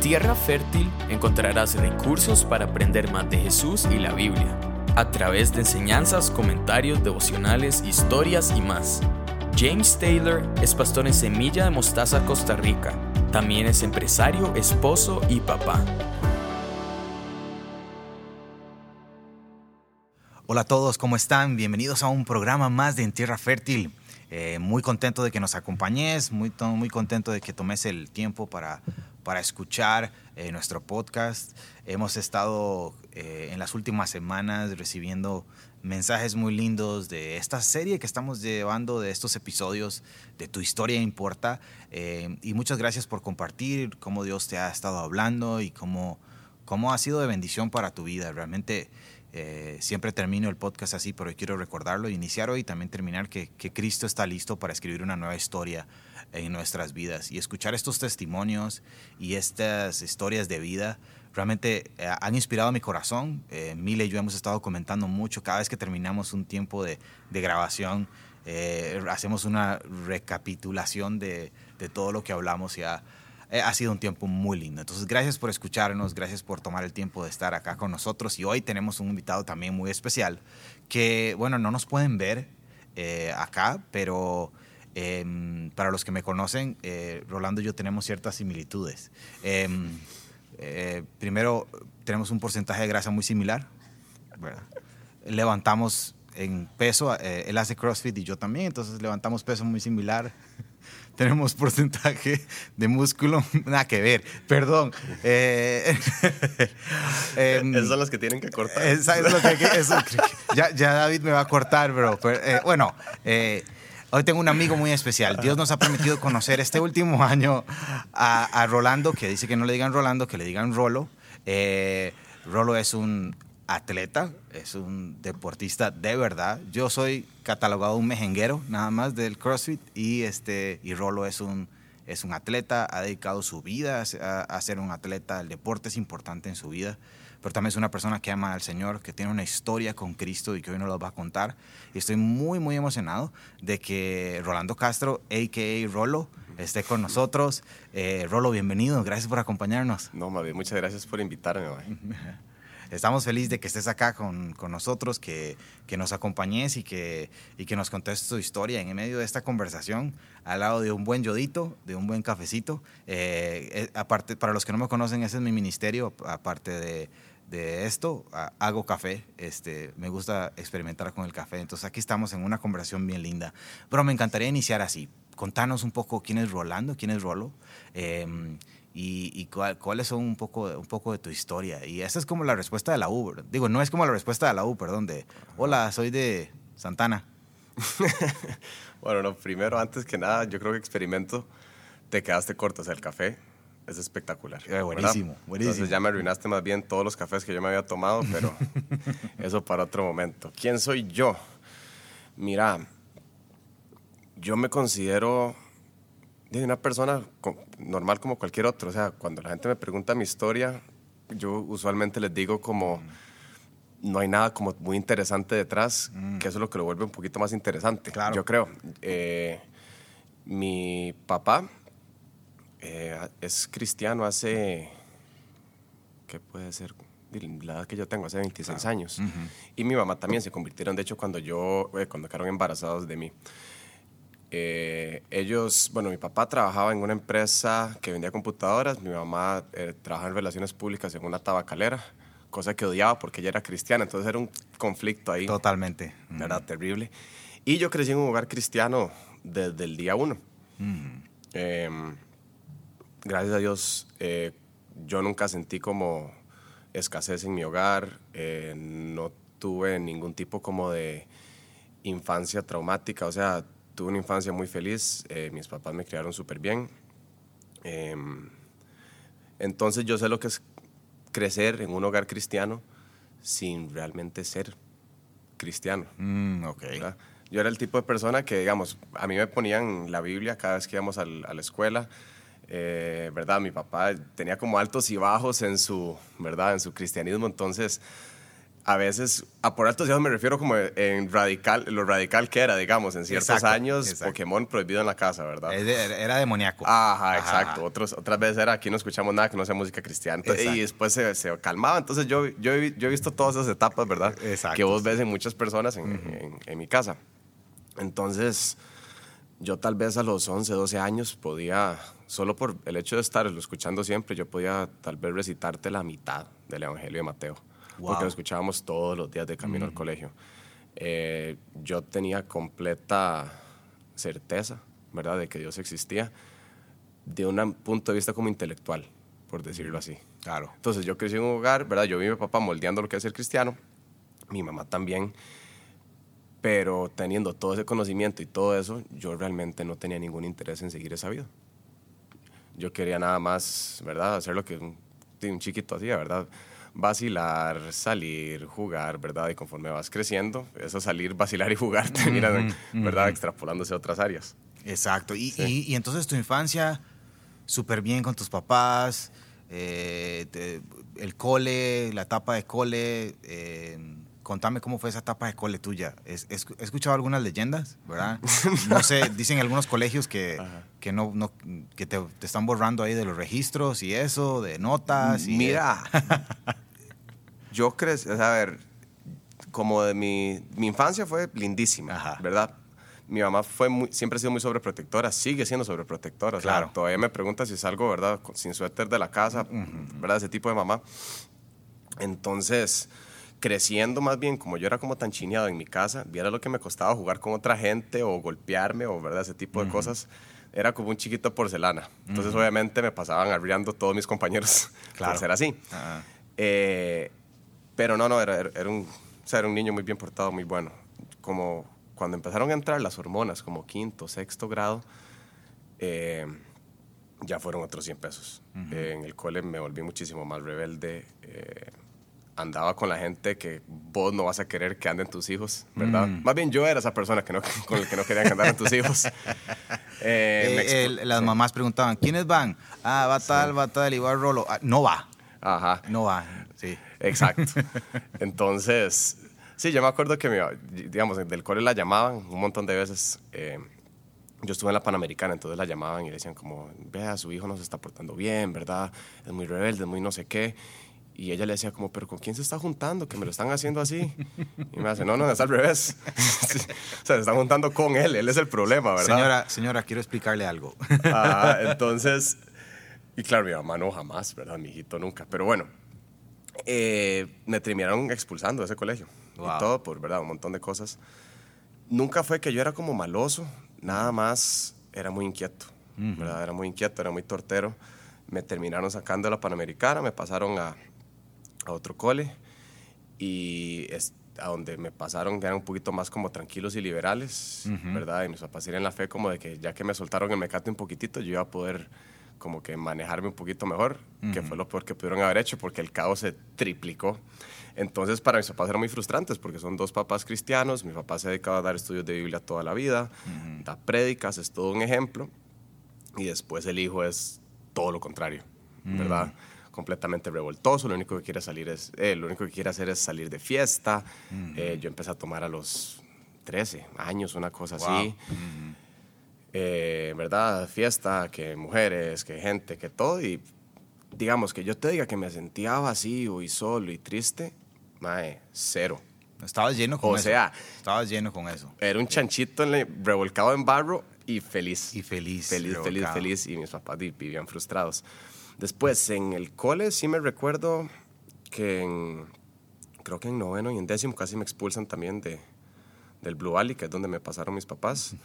Tierra Fértil encontrarás recursos para aprender más de Jesús y la Biblia, a través de enseñanzas, comentarios, devocionales, historias y más. James Taylor es pastor en Semilla de Mostaza, Costa Rica. También es empresario, esposo y papá. Hola a todos, ¿cómo están? Bienvenidos a un programa más de En Tierra Fértil. Eh, muy contento de que nos acompañes, muy, muy contento de que tomes el tiempo para, para escuchar eh, nuestro podcast. Hemos estado eh, en las últimas semanas recibiendo mensajes muy lindos de esta serie que estamos llevando, de estos episodios de Tu historia importa. y muchas gracias por compartir cómo Dios te ha estado hablando y cómo, cómo ha sido de bendición para tu vida. Realmente eh, siempre termino el podcast así, pero quiero recordarlo, iniciar hoy y también terminar que, Cristo está listo para escribir una nueva historia en nuestras vidas. Y escuchar estos testimonios y estas historias de vida realmente eh, han inspirado mi corazón. Eh, Mile y yo hemos estado comentando mucho cada vez que terminamos un tiempo de, grabación. hacemos una recapitulación de, de todo lo que hablamos y ha, eh, ha sido un tiempo muy lindo. Entonces, gracias por escucharnos, gracias por tomar el tiempo de estar acá con nosotros. Y hoy tenemos un invitado también muy especial que, bueno, no nos pueden ver eh, acá, pero em, para los que me conocen, eh, Rolando y yo tenemos ciertas similitudes. Em, primero, tenemos un porcentaje de grasa muy similar. Levantamos en peso, él hace CrossFit y yo también, entonces levantamos peso muy similar tenemos porcentaje de músculo, nada que ver, perdón. Eh, em, Esos son los que tienen que cortar. ya, ya, David me va a cortar, bro. Eh, bueno, eh, hoy tengo un amigo muy especial. Dios nos ha permitido conocer este último año a, a Rolando, que dice que no le digan Rolando, que le digan Rolo. Rolo es un atleta, es un deportista de verdad. Yo soy catalogado un mejenguero nada más del CrossFit y este y Rolo es un es un atleta, ha dedicado su vida a, ser un atleta, el deporte es importante en su vida, pero también es una persona que ama al Señor, que tiene una historia con Cristo y que hoy nos lo va a contar. Y estoy muy, muy emocionado de que Rolando Castro, a.k.a. Rolo, esté con nosotros. Eh, Rolo, bienvenido, gracias por acompañarnos. No, Mavi, muchas gracias por invitarme. estamos felices de que estés acá con, nosotros, que, nos acompañes y que, que nos contes tu historia en medio de esta conversación, al lado de un buen yodito, de un buen cafecito. Eh, eh, aparte, para los que no me conocen, ese es mi ministerio, aparte de, esto, hago café, este, me gusta experimentar con el café, entonces aquí estamos en una conversación bien linda. Pero me encantaría iniciar así. Contanos un poco quién es Rolando, quién es Rolo. Em, y, cuáles son un poco, un poco de tu historia. Y esa es como la respuesta de la U. Digo, no es como la respuesta de la U, perdón, de, hola, soy de Santana. bueno, no, primero, antes que nada, yo creo que experimento, te quedaste corto, o sea, el café es espectacular. Eh, buenísimo, buenísimo. Entonces ya me arruinaste más bien todos los cafés que yo me había tomado, pero eso para otro momento. ¿Quién soy yo? Mira, yo me considero de una persona normal como cualquier otro. O sea, cuando la gente me pregunta mi historia, yo usualmente les digo como no hay nada como muy interesante detrás, mm. que eso es lo que lo vuelve un poquito más interesante, claro. yo creo. Eh, mi papá eh, es cristiano hace, ¿qué puede ser? La edad que yo tengo, hace 26 años. Y mi mamá también se convirtieron, de hecho, cuando yo, eh, cuando quedaron embarazados de mí. Eh, ellos, bueno, mi papá trabajaba en una empresa que vendía computadoras, mi mamá eh, trabajaba en relaciones públicas en una tabacalera, cosa que odiaba porque ella era cristiana, entonces era un conflicto ahí. Totalmente. Era terrible. Y yo crecí en un hogar cristiano desde el día uno. Em, gracias a Dios, eh, yo nunca sentí como escasez en mi hogar, no tuve ningún tipo como de infancia traumática, o sea, tuve una infancia muy feliz, eh, mis papás me criaron súper bien. Em, entonces yo sé lo que es crecer en un hogar cristiano sin realmente ser cristiano. Mm, okay. Yo era el tipo de persona que, digamos, a mí me ponían la Biblia cada vez que íbamos a la escuela. Eh, ¿Verdad? Mi papá tenía como altos y bajos en su, ¿verdad? En su cristianismo. Entonces, a veces, a por altos días me refiero como en radical, lo radical que era, digamos, en ciertos Exacto, años, exacto. Pokémon prohibido en la casa, ¿verdad? Era demoníaco. Ajá, exacto. Otros, otras veces era aquí no escuchamos nada que no sea música cristiana. Entonces, y después se, se calmaba. Entonces yo, yo, yo he visto todas esas etapas, ¿verdad? Exacto, Que vos ves en muchas personas en, en- en mi casa. Entonces, yo tal vez a los 11, 12 años podía, solo por el hecho de estarlo escuchando siempre, yo podía tal vez recitarte la mitad del Evangelio de Mateo. Wow. Porque lo escuchábamos todos los días de camino al colegio. Eh, yo tenía completa certeza, ¿verdad?, de que Dios existía de un punto de vista como intelectual, por decirlo así. Claro. Entonces yo crecí en un hogar, ¿verdad? Yo vi a mi papá moldeando lo que es ser cristiano, mi mamá también, pero teniendo todo ese conocimiento y todo eso, yo realmente no tenía ningún interés en seguir esa vida. Yo quería nada más, ¿verdad? Hacer lo que un, un chiquito hacía, ¿verdad? Vacilar, salir, jugar, ¿verdad? Y conforme vas creciendo, eso salir, vacilar y jugar terminan, ¿verdad? Extrapolándose a otras áreas. Exacto. Y, Sí. y- y entonces tu infancia, súper bien con tus papás, eh, te- el cole, la etapa de cole. eh, contame cómo fue esa etapa de cole tuya. Es- es- he escuchado algunas leyendas, ¿verdad? No sé, dicen algunos colegios que, que, no, no- que te, te están borrando ahí de los registros y eso, de notas. Y, Mira, yo creo, a ver, como de mi, mi infancia fue lindísima, Ajá. ¿verdad? Mi mamá fue muy, siempre ha sido muy sobreprotectora, sigue siendo sobreprotectora. o sea, Claro. todavía me pregunta si salgo, ¿verdad? Sin suéter de la casa, ¿verdad? Ese tipo de mamá. Entonces, creciendo más bien, como yo era como tan chineado en mi casa, viera lo que me costaba jugar con otra gente o golpearme o, ¿verdad? Ese tipo de cosas. Era como un chiquito porcelana. Entonces, obviamente, me pasaban arriando todos mis compañeros Claro. por ser así. Ah, Eh, pero no, no, era, era- un, o sea, era un niño muy bien portado, muy bueno. Como cuando empezaron a entrar las hormonas, como quinto, sexto grado, eh, ya fueron otros 100 pesos. Eh, en el cole me volví muchísimo más rebelde. eh, andaba con la gente que vos no vas a querer que anden tus hijos, ¿verdad? Más bien yo era esa persona que no, con el que no querían que andaran tus hijos. Eh, eh, el- las mamás preguntaban, ¿quiénes van? Ah, va tal, va tal, y va Rolo. Ah, no va, Ajá. no va, sí. Exacto. Entonces, sí, yo me acuerdo que, mi- digamos, del cole la llamaban un montón de veces. eh, yo estuve en la Panamericana, entonces la llamaban y decían como, vea, su hijo no se está portando bien, ¿verdad? Es muy rebelde, es muy no sé qué. Y ella le decía como, pero ¿con quién se está juntando? Que me lo están haciendo así. Y me hace, no, no, es al revés. o sea, se están juntando con él, él es el problema, ¿verdad? Señora, señora, quiero explicarle algo. Ah, entonces, y claro, mi mamá no jamás, ¿verdad? Mi hijito nunca. Pero bueno, eh, me terminaron expulsando de ese colegio. Wow. Y todo por, ¿verdad? Un montón de cosas. Nunca fue que yo era como maloso, nada más era muy inquieto, ¿verdad? Era muy inquieto, era muy tortero. Me terminaron sacando de la Panamericana, me pasaron a, a otro cole y es, a donde me pasaron que eran un poquito más como tranquilos y liberales, ¿verdad? Y mis papás tienen la fe como de que ya que me soltaron el mecate un poquitito, yo iba a poder como que manejarme un poquito mejor, que fue lo peor que pudieron haber hecho porque el caos se triplicó. Entonces para mis papás eran muy frustrantes porque son dos papás cristianos, mi papá se dedicaba a dar estudios de Biblia toda la vida, da prédicas, es todo un ejemplo, y después el hijo es todo lo contrario, ¿verdad? Completamente revoltoso, lo único que quiere salir es, eh, lo único que quiere hacer es salir de fiesta. Eh, yo empecé a tomar a los 13 años, una cosa Wow. así. Eh, ¿Verdad? Fiesta, que mujeres, que gente, que todo. Y digamos que yo te diga que me sentía vacío y solo y triste, mae, cero. Estabas lleno con O eso. sea- estabas lleno con eso. Era un chanchito en revolcado en barro y feliz. Y feliz, Feliz, feliz, revolcado. feliz. Y mis papás vivían frustrados. Después, en el cole sí me recuerdo que en, creo que en noveno y en décimo casi me expulsan también de, del Blue Valley, que es donde me pasaron mis papás.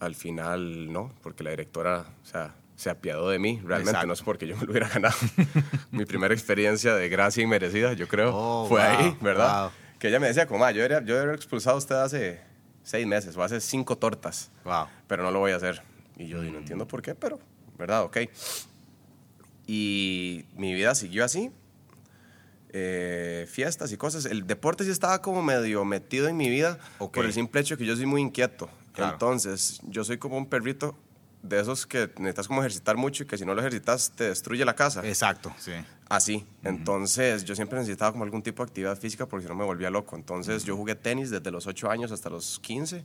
Al final no, porque la directora, o sea, se apiadó de mí. Realmente Exacto. no es porque yo me lo hubiera ganado. Mi primera experiencia de gracia inmerecida, yo creo, Oh, fue wow, ahí, ¿verdad? wow. Que ella me decía, como, "Ma, yo era, yo era expulsado a usted hace seis meses o hace cinco tortas, Wow. pero no lo voy a hacer. Y yo di, no entiendo por qué, pero, ¿verdad? Ok. Y mi vida siguió así. eh, fiestas y cosas. El deporte sí estaba como medio metido en mi vida Ok. por el simple hecho que yo soy muy inquieto. Claro. Entonces, yo soy como un perrito de esos que necesitas como ejercitar mucho y que si no lo ejercitas te destruye la casa. Exacto, sí. Así. Entonces, yo siempre necesitaba como algún tipo de actividad física porque si no me volvía loco. Entonces, yo jugué tenis desde los 8 años hasta los 15,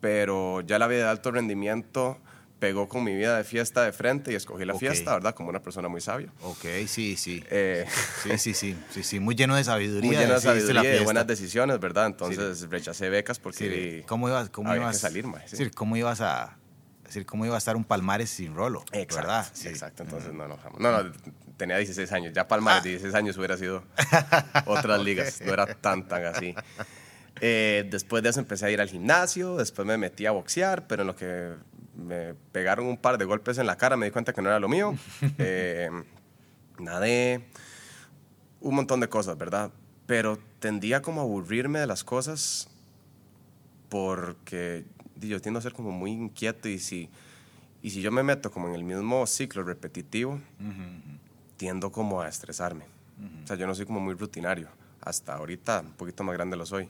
pero ya la vida de alto rendimiento pegó con mi vida de fiesta de frente y escogí la fiesta, ¿verdad? Como una persona muy sabia. Ok, sí, sí. Eh, Sí, sí, sí, sí, sí, muy lleno de sabiduría. muy llena de sabiduría y de buenas decisiones, ¿verdad? Entonces, rechacé becas porque... Sí, ¿Cómo ibas, cómo había que ibas, salir, mae, sí. decir, cómo ibas a, decir, cómo iba a estar un Palmares sin rolo, Exacto, ¿verdad? Sí. exacto. Entonces, no, no, jamás. No, no, tenía 16 años. Ya Palmares, 16 años hubiera sido otras ligas. No era tan, tan así. Eh, después de eso empecé a ir al gimnasio, después me metí a boxear, pero en lo que me pegaron un par de golpes en la cara me di cuenta que no era lo mío. Eh, nadé, un montón de cosas, ¿verdad? Pero tendía como a aburrirme de las cosas porque yo tiendo a ser como muy inquieto y si, y si yo me meto como en el mismo ciclo repetitivo, tiendo como a estresarme. O sea, yo no soy como muy rutinario. Hasta ahorita, un poquito más grande lo soy.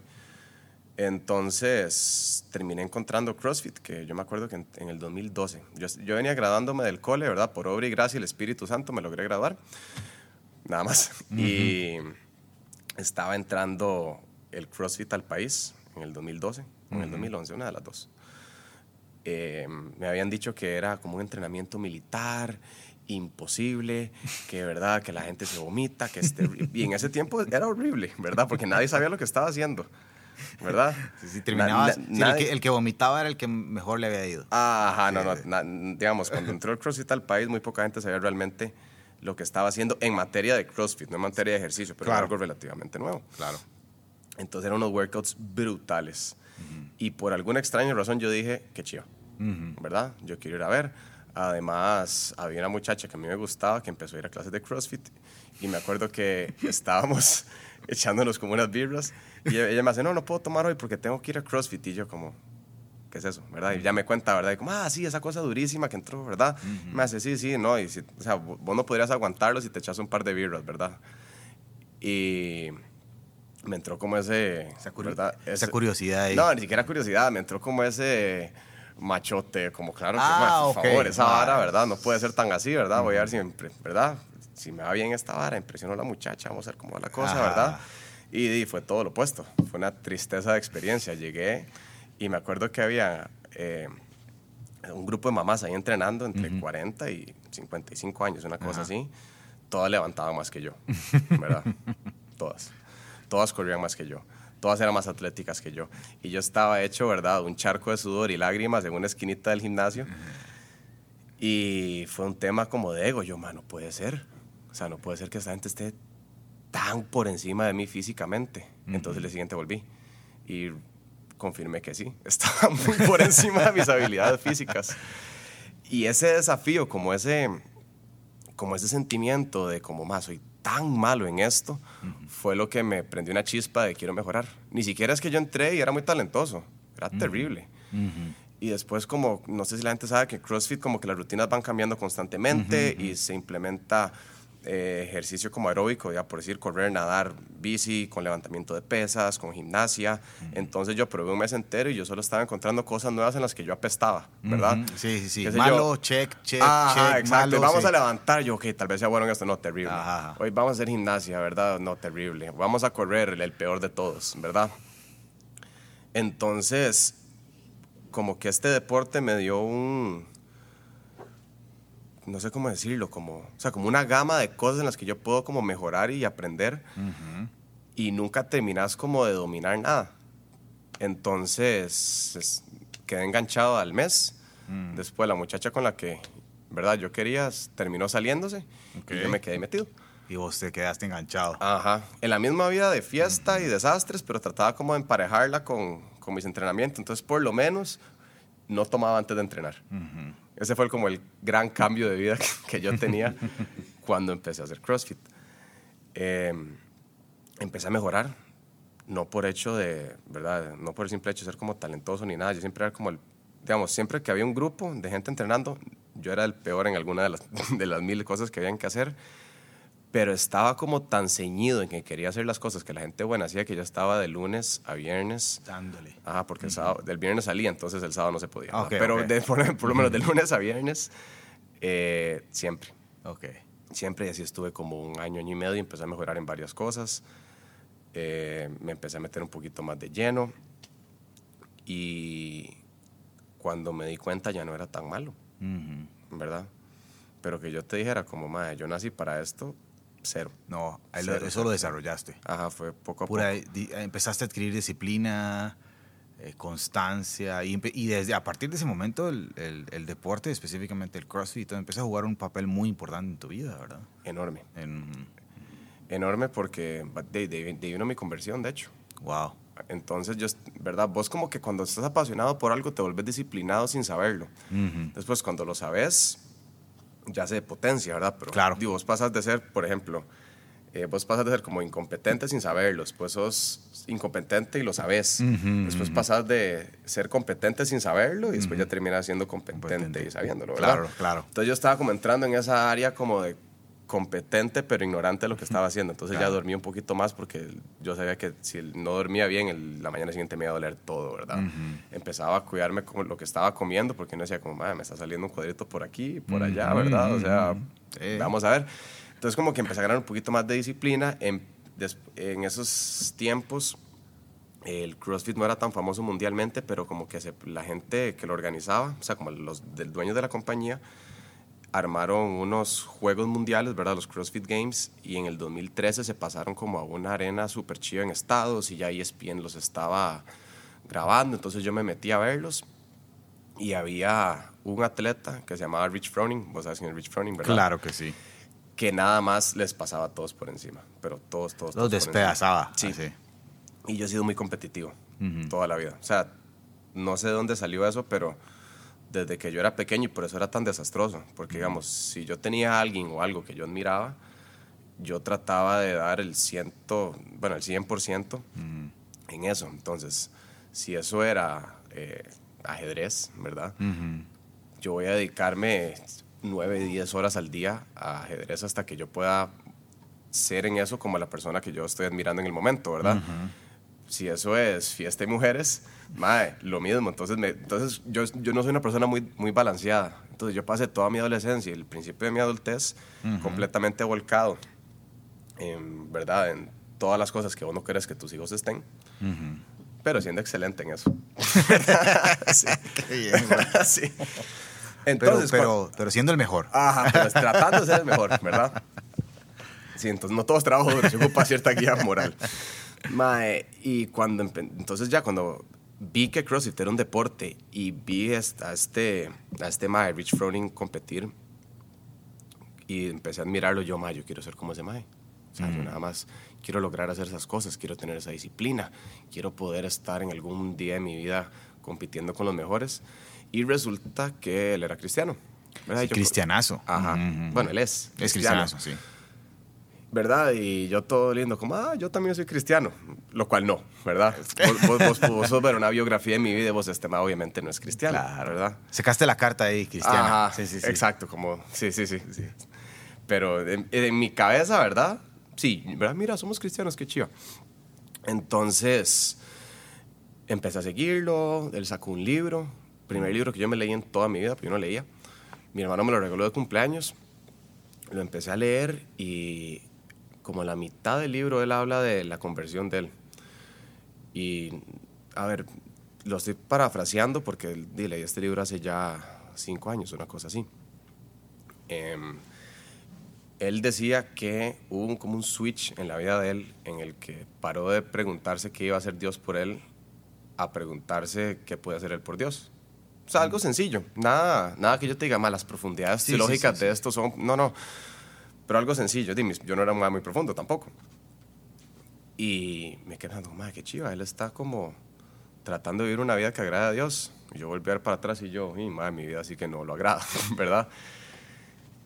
Entonces, terminé encontrando CrossFit, que yo me acuerdo que en, en el 2012, yo, yo venía graduándome del cole, ¿verdad? Por obra y gracia el Espíritu Santo me logré graduar. Nada más. Y estaba entrando el CrossFit al país en el 2012, o en el 2011, una de las dos. Eh, me habían dicho que era como un entrenamiento militar, imposible, que verdad, que la gente se vomita, que es terrible. Y en ese tiempo era horrible, ¿verdad? Porque nadie sabía lo que estaba haciendo, ¿verdad? Sí, sí, terminabas, Na- na- sí, el, que, el que vomitaba era el que mejor le había ido. Ajá, no, no, na- digamos, cuando entró el CrossFit al país, muy poca gente sabía realmente lo que estaba haciendo en materia de CrossFit, no en materia de ejercicio, pero Claro. algo relativamente nuevo. Claro. Entonces eran unos workouts brutales. Y por alguna extraña razón yo dije, qué chido, ¿verdad? Yo quiero ir a ver. Además, había una muchacha que a mí me gustaba que empezó a ir a clases de CrossFit. Y me acuerdo que estábamos echándonos como unas birras. Y ella, me dice, no, no puedo tomar hoy porque tengo que ir a CrossFit. Y yo como, ¿qué es eso? ¿Verdad? Y ya me cuenta, ¿verdad? Y como, ah, sí, esa cosa durísima que entró, ¿verdad? Me hace, sí, sí, no. Y si- o sea, vos no podrías aguantarlo si te echas un par de birras, ¿verdad? Y me entró como ese... Esa, curi- ¿verdad? esa curiosidad ahí. no, ni siquiera curiosidad, me entró como ese machote, como claro que, Ah, por favor, esa vara, ¿verdad? No puede ser tan así, ¿verdad? Voy a ver si, me ¿verdad? Si me va bien esta vara, impresionó a la muchacha, vamos a ver cómo va la cosa, Ajá. ¿verdad? Y, y fue todo lo opuesto, fue una tristeza de experiencia. Llegué y me acuerdo que había eh, un grupo de mamás ahí entrenando entre 40 y 55 años, una cosa así. Todas levantaban más que yo, ¿verdad? Todas. Todas corrían más que yo. Todas eran más atléticas que yo. Y yo estaba hecho, ¿verdad? Un charco de sudor y lágrimas en una esquinita del gimnasio. Y fue un tema como de ego. Yo, mano, puede ser. O sea, no puede ser que esta gente esté tan por encima de mí físicamente. Entonces, el siguiente volví. Y confirmé que sí. Estaba muy por encima de mis habilidades físicas. Y ese desafío, como ese, como ese sentimiento de como más soy tan malo en esto, fue lo que me prendió una chispa de quiero mejorar. Ni siquiera es que yo entré y era muy talentoso, era terrible. Y después como, no sé si la gente sabe que CrossFit como que las rutinas van cambiando constantemente y se implementa eh, ejercicio como aeróbico, ya por decir correr, nadar, bici, con levantamiento de pesas, con gimnasia. Entonces yo probé un mes entero y yo solo estaba encontrando cosas nuevas en las que yo apestaba, ¿verdad? Sí, sí, sí. Malo, yo. check, check, check, exacto. malo. Vamos sí. a levantar. Yo, ok, tal vez sea bueno en esto. No, terrible. Ajá. Hoy vamos a hacer gimnasia, ¿verdad? No, terrible. Vamos a correr, el peor de todos, ¿verdad? Entonces, como que este deporte me dio un. No sé cómo decirlo, como, o sea, como una gama de cosas en las que yo puedo como mejorar y aprender y nunca terminas como de dominar nada. Entonces, es- quedé enganchado al mes. Mm. Después la muchacha con la que, ¿verdad? Yo quería, terminó saliéndose y yo me quedé metido. Y vos te quedaste enganchado. Ajá. En la misma vida de fiesta y desastres, pero trataba como de emparejarla con, con mis entrenamientos. Entonces, por lo menos, no tomaba antes de entrenar. Ese fue como el gran cambio de vida que, yo tenía cuando empecé a hacer CrossFit. Eh, empecé a mejorar, no por hecho de, ¿verdad? No por el simple hecho de ser como talentoso ni nada. Yo siempre era como el, digamos, siempre que había un grupo de gente entrenando, yo era el peor en alguna de las, de las mil cosas que habían que hacer pero estaba como tan ceñido en que quería hacer las cosas que la gente buena hacía que yo estaba de lunes a viernes. Dándole. Ajá, porque el sábado, del viernes salía, entonces el sábado no se podía. Ok, pero de- por, por lo menos de lunes a viernes, eh, siempre. Ok. Siempre, y así estuve como un año, año y medio, y empecé a mejorar en varias cosas. Eh, me empecé a meter un poquito más de lleno. Y cuando me di cuenta ya no era tan malo, Ujú. ¿verdad? Pero que yo te dijera como, madre, yo nací para esto, cero. No, ahí lo- Cero, eso lo desarrollaste. Ajá, fue poco a Pura, poco. di- empezaste a adquirir disciplina, eh, constancia, y, y desde a partir de ese momento el, el- el deporte, específicamente el CrossFit, empieza a jugar un papel muy importante en tu vida, ¿verdad? Enorme. En, Enorme porque de, de, de ahí vino mi conversión, de hecho. wow. Entonces, yo, ¿verdad? Vos como que cuando estás apasionado por algo te vuelves disciplinado sin saberlo. Ujú. Después, cuando lo sabes, ya se potencia, ¿verdad? Pero Claro. digo, vos pasas de ser, por ejemplo, eh, vos pasas de ser como incompetente sin saberlo, después sos incompetente y lo sabes. Ujú, después ujú. pasas de ser competente sin saberlo y después ya terminas siendo competente, Competente. y sabiéndolo, ¿verdad? Claro, claro. Entonces yo estaba como entrando en esa área como de competente pero ignorante de lo que estaba haciendo. Entonces Claro. ya dormí un poquito más porque yo sabía que si no dormía bien, el- la mañana siguiente me iba a doler todo, ¿verdad? Ujú. Empezaba a cuidarme con lo que estaba comiendo porque no decía como, "Madre, me está saliendo un cuadrito por aquí y por allá, ¿verdad? O sea. Sí. vamos a ver. Entonces como que empecé a ganar un poquito más de disciplina. En, en esos tiempos el CrossFit no era tan famoso mundialmente, pero como que se- la gente que lo organizaba, o sea, como los del dueño de la compañía, armaron unos juegos mundiales, ¿verdad? Los CrossFit Games, y en el 2013 se pasaron como a una arena súper chida en Estados y ya ESPN los estaba grabando, entonces yo me metí a verlos y había un atleta que se llamaba Rich Froning, vos sabes quién es Rich Froning, ¿verdad? Claro que sí. Que nada más les pasaba a todos por encima, pero todos, todos, Los todos despedazaba. Sí. así. Y yo he sido muy competitivo Ujú. toda la vida. O sea, no sé de dónde salió eso, pero desde que yo era pequeño y por eso era tan desastroso. Porque, digamos, si yo tenía a alguien o algo que yo admiraba, yo trataba de dar el ciento, bueno, el 100% Ujú. en eso. Entonces, si eso era eh, ajedrez, ¿verdad? Ujú. Yo voy a dedicarme 9, 10 horas al día a ajedrez hasta que yo pueda ser en eso como la persona que yo estoy admirando en el momento, ¿verdad? Si eso es fiesta y mujeres, mae, lo mismo. Entonces, me- entonces yo, yo no soy una persona muy, muy balanceada. Entonces yo pasé toda mi adolescencia y el principio de mi adultez completamente volcado, en verdad, en todas las cosas que vos no querés que tus hijos estén, pero siendo excelente en eso. sí. Qué bien, güey. Sí. Entonces, pero, pero siendo el mejor. Ajá, pero tratando de ser el mejor, ¿verdad? Sí, entonces no todo es trabajo duro, se ocupa cierta guía moral. Mae, y cuando, entonces ya cuando vi que CrossFit era un deporte y vi a este, a este Mae, Rich Froning, competir y empecé a admirarlo, yo, Mae, yo quiero ser como ese Mae. O sea, yo nada más quiero lograr hacer esas cosas, quiero tener esa disciplina, quiero poder estar en algún día de mi vida compitiendo con los mejores. Y resulta que él era cristiano. Sí, cristianazo. Ajá. Ujú, ujú. Bueno, él es. Es cristiano, cristianazo, sí. ¿Verdad? Y yo todo lindo, como, ah, yo también soy cristiano. Lo cual no, ¿verdad? Vos, vos, vos, vos sos ver una biografía de mi vida vos, este obviamente no es cristiano, Claro. ¿verdad? Sacaste la carta ahí, cristiana. Ajá, sí, sí, sí. Exacto, como, sí, sí, sí. sí. Pero en, en mi cabeza, ¿verdad? Sí, ¿verdad? Mira, somos cristianos, qué chido. Entonces, empecé a seguirlo, él sacó un libro, primer libro que yo me leí en toda mi vida, porque yo no leía. Mi hermano me lo regaló de cumpleaños, lo empecé a leer y como la mitad del libro él habla de la conversión de él. Y, a ver, lo estoy parafraseando porque leí este libro hace ya cinco años, una cosa así. Em, él decía que hubo un- como un switch en la vida de él en el que paró de preguntarse qué iba a hacer Dios por él a preguntarse qué puede hacer él por Dios. O sea, algo sencillo. Nada, nada que yo te diga, más las profundidades Sí, teológicas sí, de sí. esto son... No, no. Pero algo sencillo. Dime, yo no era muy, muy profundo tampoco. Y me quedé pensando, madre, qué chiva. Él está como tratando de vivir una vida que agrada a Dios. Yo volví a ver para atrás y yo, y madre, mi vida sí que no lo agrada, ¿verdad?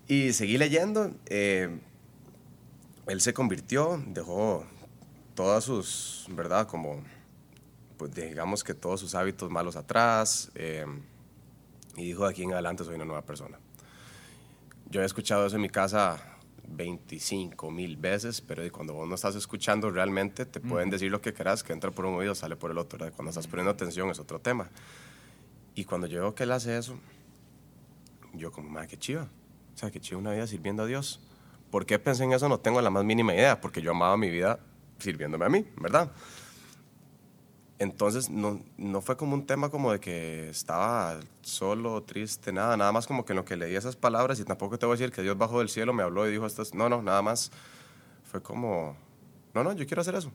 Y seguí leyendo. eh, él se convirtió, dejó todas sus, ¿verdad? Como, pues digamos que todos sus hábitos malos atrás. eh, y dijo, de aquí en adelante soy una nueva persona. Yo he escuchado eso en mi casa 25 mil veces, pero cuando vos no estás escuchando realmente, te pueden decir lo que querás, que entra por un oído, sale por el otro. ¿verdad? Cuando estás poniendo atención es otro tema. Y cuando yo veo que él hace eso, yo como, madre, qué chiva. O sea, qué chiva una vida sirviendo a Dios. ¿Por qué pensé en eso? No tengo la más mínima idea, porque yo amaba mi vida sirviéndome a mí, ¿verdad? Entonces no, no fue como un tema como de que estaba solo, triste, nada, nada más como que en lo que leí esas palabras y tampoco te voy a decir que Dios bajó del cielo, me habló y dijo estas, no, no, nada más fue como, no, no, yo quiero hacer eso,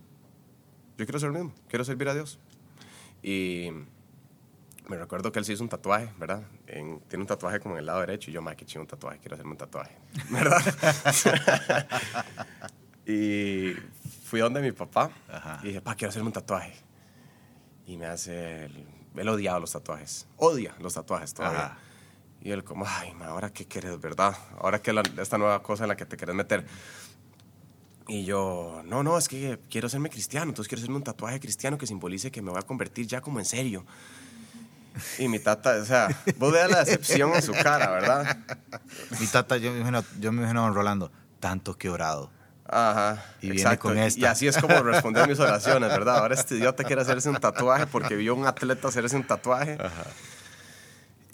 yo quiero ser lo mismo, quiero servir a Dios. Y me recuerdo que él se hizo un tatuaje, ¿verdad? tiene un tatuaje como en el lado derecho y yo, ma, qué chido un tatuaje, quiero hacerme un tatuaje, ¿verdad? y fui donde mi papá y dije, pa, quiero hacerme un tatuaje. Y me hace, el, él odiaba los tatuajes, odia los tatuajes todavía. Y él como, ay, ma, ahora qué quieres, ¿verdad? Ahora que esta nueva cosa en la que te quieres meter. Y yo, no, no, es que quiero hacerme cristiano, entonces quiero hacerme un tatuaje cristiano que simbolice que me voy a convertir ya como en serio. Y mi tata, o sea, vos veas la decepción en su cara, ¿verdad? Mi tata, yo me imagino, yo me imagino Rolando, tanto que orado. Ajá. Y viene con esta. Y así es como responder mis oraciones, ¿verdad? Ahora este idiota quiere hacerse un tatuaje porque vio un atleta hacerse un tatuaje. Ajá.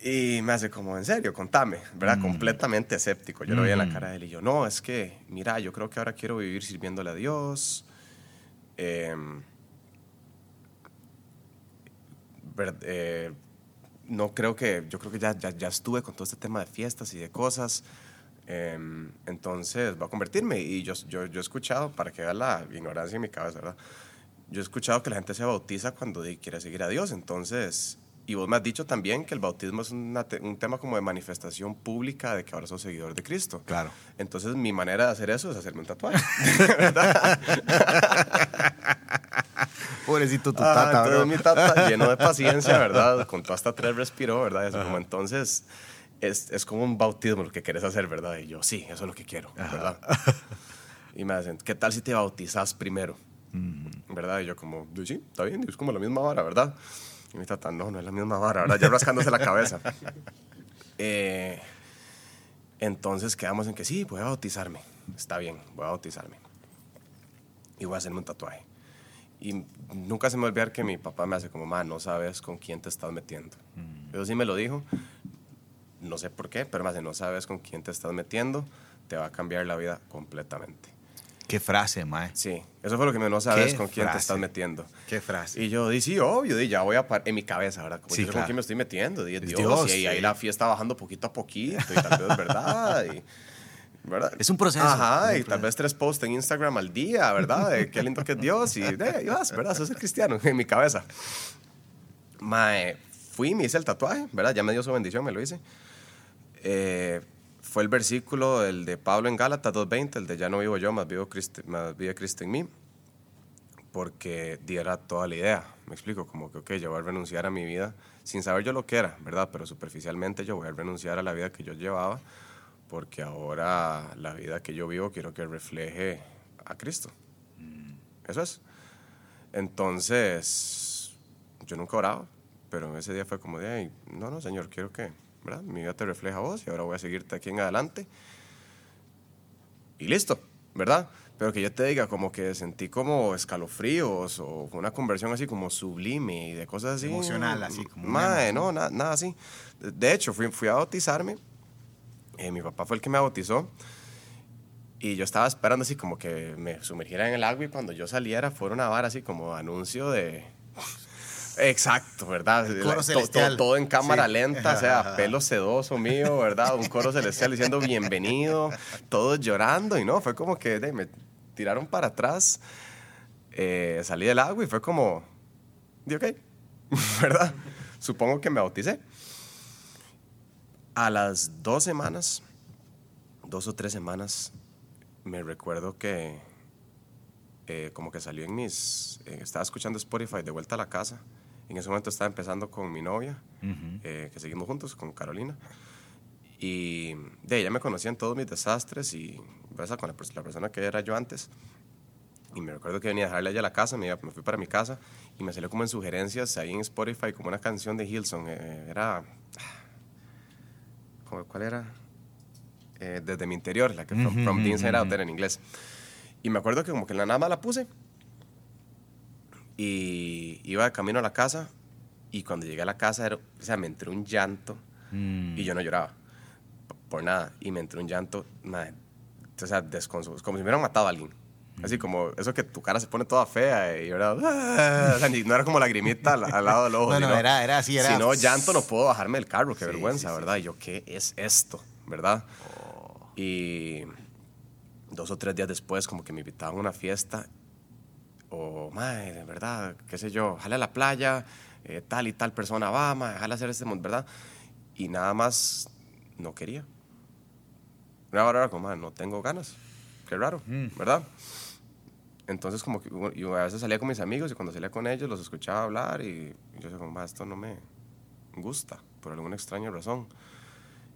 Y me hace como, en serio, contame, ¿verdad? Mm. Completamente escéptico. Yo lo vi en la mm. cara de él y yo, no, es que, mira, yo creo que ahora quiero vivir sirviéndole a Dios. Eh, eh, no creo que, yo creo que ya, ya, estuve con todo este tema de fiestas y de cosas. Em, entonces, voy a convertirme. Y yo, yo, yo he escuchado, para que vea la ignorancia en mi cabeza, ¿verdad? Yo he escuchado que la gente se bautiza cuando quiere seguir a Dios. Entonces, y vos me has dicho también que el bautismo es un tema como de manifestación pública de que ahora sos seguidor de Cristo. Claro. Entonces, mi manera de hacer eso es hacerme un tatuaje. ¿Verdad? Pobrecito tu tata, entonces mi tata, lleno de paciencia, ¿verdad? Contó hasta tres, respiró, ¿verdad? como, entonces, es, es, como un bautismo lo que quieres hacer, ¿verdad? Y yo, sí, eso es lo que quiero, ¿verdad? Y me dicen, ¿qué tal si te bautizas primero? ¿Verdad? Y yo como, sí, está bien, es como la misma vara, ¿verdad? Y mi tata, no, no es la misma vara, ¿verdad? Ya rascándose la cabeza. Eh, entonces quedamos en que sí, voy a bautizarme. Está bien, voy a bautizarme. Y voy a hacerme un tatuaje. Y nunca se me olvidar que mi papá me hace como, ma, no sabes con quién te estás metiendo. Mm. Eso sí me lo dijo. No sé por qué, pero me hace, no sabes con quién te estás metiendo, te va a cambiar la vida completamente. Qué frase, mae. Sí, eso fue lo que me no sabes con quién te estás metiendo. Qué frase. Y yo dije, sí, obvio, ya voy a en mi cabeza, ¿verdad? Como sí, con quién me estoy metiendo, dije, Dios, y ahí la fiesta bajando poquito a poquito, y tal vez es verdad. Y, es un proceso. Ajá, y tal vez tres posts en Instagram al día, ¿verdad? De qué lindo que es Dios y de, vas, ¿verdad? Eso es cristiano en mi cabeza. Mae, fui, me hice el tatuaje, ¿verdad? Ya me dio su bendición, me lo hice. Eh, fue el versículo, el de Pablo en Gálatas 2.20, el de ya no vivo yo, más, vivo Cristo, más vive Cristo en mí, porque diera toda la idea. Me explico, como que, ok, yo voy a renunciar a mi vida sin saber yo lo que era, ¿verdad? Pero superficialmente yo voy a renunciar a la vida que yo llevaba porque ahora la vida que yo vivo quiero que refleje a Cristo. Mm. Eso es. Entonces, yo nunca oraba, pero ese día fue como de, no, no, Señor, quiero que ¿verdad? mi vida te refleje a vos y ahora voy a seguirte aquí en adelante. Y listo, ¿verdad? Pero que yo te diga como que sentí como escalofríos o una conversión así como sublime y de cosas así. Emocional, así como. Madre, no, nada, nada así. De hecho, fui, fui a bautizarme eh, mi papá fue el que me bautizó. Y yo estaba esperando así como que me sumergiera en el agua y cuando yo saliera fuera una vara así como anuncio de... Exacto, ¿verdad? Coro celestial. Todo, en cámara lenta, o sea, pelo sedoso mío, ¿verdad? Un coro celestial diciendo bienvenido, todos llorando y no, fue como que me tiraron para atrás, eh, salí del agua y fue como, de ok, ¿verdad? Supongo que me bauticé. A las dos semanas, dos o tres semanas, me recuerdo que eh, como que salió en mis... Eh, estaba escuchando Spotify de vuelta a la casa. En ese momento estaba empezando con mi novia, eh, que seguimos juntos, con Carolina. Y de ella me conocían todos mis desastres y con la, persona que era yo antes. Y me recuerdo que venía a dejarle a ella a la casa, me, me, fui para mi casa y me salió como en sugerencias ahí en Spotify como una canción de Hilson. era ¿Cuál era? eh, desde mi interior, la que from, from the inside out era en inglés. Y me acuerdo que como que la nada más la puse y iba de camino a la casa y cuando llegué a la casa, era, o sea, me entró un llanto y yo no lloraba por nada. Y me entró un llanto, madre, o sea, desconsuelo, como si me hubieran matado a alguien. Así como eso que tu cara se pone toda fea y ¿verdad? O sea, no era como lagrimita al, al lado del ojo. No, no, sino- era- era así, era- Si no, llanto, no puedo bajarme del carro, qué Sí, vergüenza, sí, sí, ¿verdad? Y yo, ¿qué es esto? ¿Verdad? Oh. Y dos o tres días después, como que me invitaban a una fiesta o, madre, de verdad, qué sé yo, jale a la playa, eh, tal y tal persona va, madre, jale a hacer este, ¿verdad? Y nada más no quería. Una hora era como, madre, no tengo ganas. Qué raro, ¿verdad? Entonces, como que yo a veces salía con mis amigos y cuando salía con ellos los escuchaba hablar y yo decía, como, "Ma, esto no me gusta por alguna extraña razón.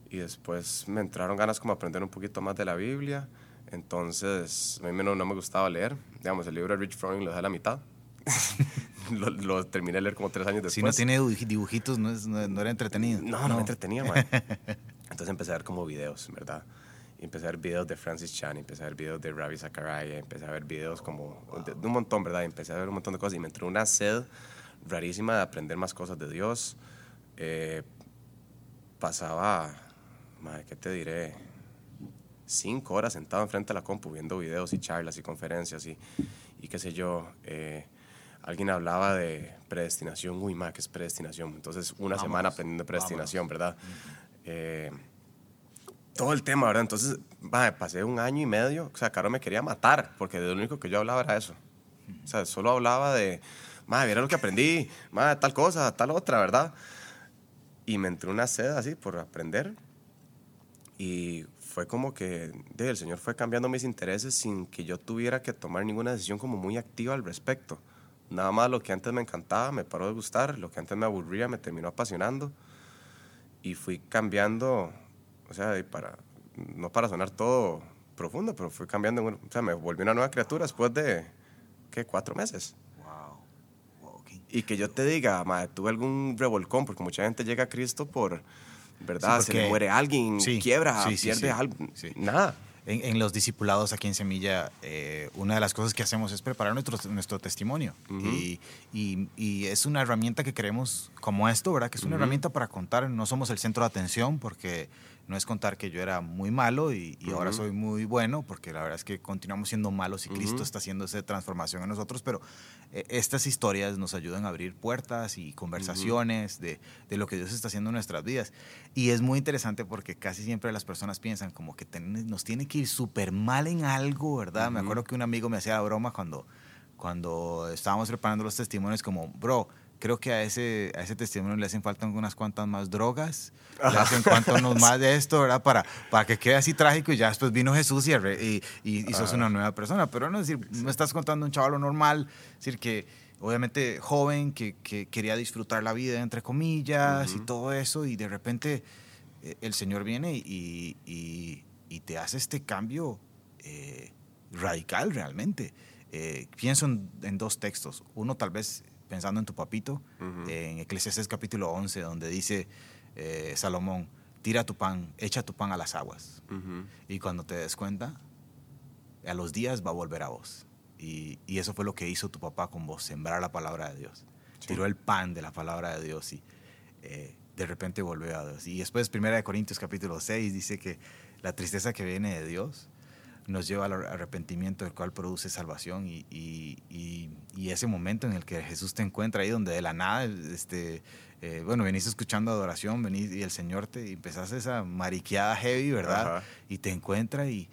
Y después me entraron ganas como aprender un poquito más de la Biblia. Entonces, a mí no, no me gustaba leer. Digamos, el libro de Rich Froning lo dejé a la mitad. lo, lo terminé de leer como tres años después. Si no tiene dibuj- dibujitos, no, es- no- no era entretenido. No, no, me entretenía, man. Entonces empecé a ver como videos, ¿verdad? Y empecé a ver videos de Francis Chan, empecé a ver videos de Ravi Zachariah, empecé a ver videos como de, de un montón, ¿verdad? Y empecé a ver un montón de cosas y me entró una sed rarísima de aprender más cosas de Dios. Eh, pasaba, madre, ¿qué te diré? Cinco horas sentado enfrente de la compu viendo videos y charlas y conferencias y, y qué sé yo. eh, alguien hablaba de predestinación, uy, ma, ¿qué es predestinación? Entonces, una Vámonos, semana aprendiendo de predestinación, ¿verdad? Eh, todo el tema, ¿verdad? Entonces, ma, pasé un año y medio, o sea, Caro me quería matar, porque de lo único que yo hablaba era eso. O sea, solo hablaba de, ma, mira lo que aprendí, ma, tal cosa, tal otra, ¿verdad? Y me entró una sed así por aprender. Y fue como que el Señor fue cambiando mis intereses sin que yo tuviera que tomar ninguna decisión como muy activa al respecto. Nada más lo que antes me encantaba me paró de gustar, lo que antes me aburría me terminó apasionando. Y fui cambiando, o sea, para, no para sonar todo profundo, pero fui cambiando, o sea, me volví una nueva criatura después de, ¿qué? Cuatro meses. Wow. Y que yo te diga, madre, tuve algún revolcón, porque mucha gente llega a Cristo por, ¿verdad? Sí, Se le muere alguien, Sí, quiebra, sí, pierde algo. Nada. En, en los discipulados aquí en Semilla, eh, una de las cosas que hacemos es preparar nuestro, nuestro testimonio. y, y- y es una herramienta que queremos como esto, ¿verdad? Que es una herramienta para contar. No somos el centro de atención porque no es contar que yo era muy malo y, y ahora soy muy bueno, porque la verdad es que continuamos siendo malos y Cristo está haciendo esa transformación en nosotros, pero eh, estas historias nos ayudan a abrir puertas y conversaciones de, de lo que Dios está haciendo en nuestras vidas. Y es muy interesante porque casi siempre las personas piensan como que ten- nos tiene que ir súper mal en algo, ¿verdad? Me acuerdo que un amigo me hacía la broma cuando, cuando estábamos preparando los testimonios como, bro, creo que a ese, a ese testimonio le hacen falta unas cuantas más drogas, le hacen cuantos más de esto, ¿verdad? Para, para que quede así trágico y ya después vino Jesús y, y, y, y sos una nueva persona. Pero no es decir, no estás contando un chaval normal, es decir, que obviamente joven, que, que quería disfrutar la vida, entre comillas, y todo eso, y de repente eh, el Señor viene y, y- y te hace este cambio eh, radical realmente. Eh, pienso en, en dos textos. Uno tal vez pensando en tu papito, eh, en Eclesiastes capítulo 11, donde dice eh, Salomón, tira tu pan, echa tu pan a las aguas. Y cuando te des cuenta, a los días va a volver a vos. Y, y eso fue lo que hizo tu papá con vos, sembrar la palabra de Dios. Tiró el pan de la palabra de Dios y eh, de repente volvió a Dios. Y después, 1 Corintios capítulo 6 dice que la tristeza que viene de Dios nos lleva al arrepentimiento, el cual produce salvación. Y, y- y- y ese momento en el que Jesús te encuentra ahí, donde de la nada, este, eh, bueno, venís escuchando adoración, venís y el Señor te y empezás esa mariqueada heavy, ¿verdad? Ajá. Y te encuentra y,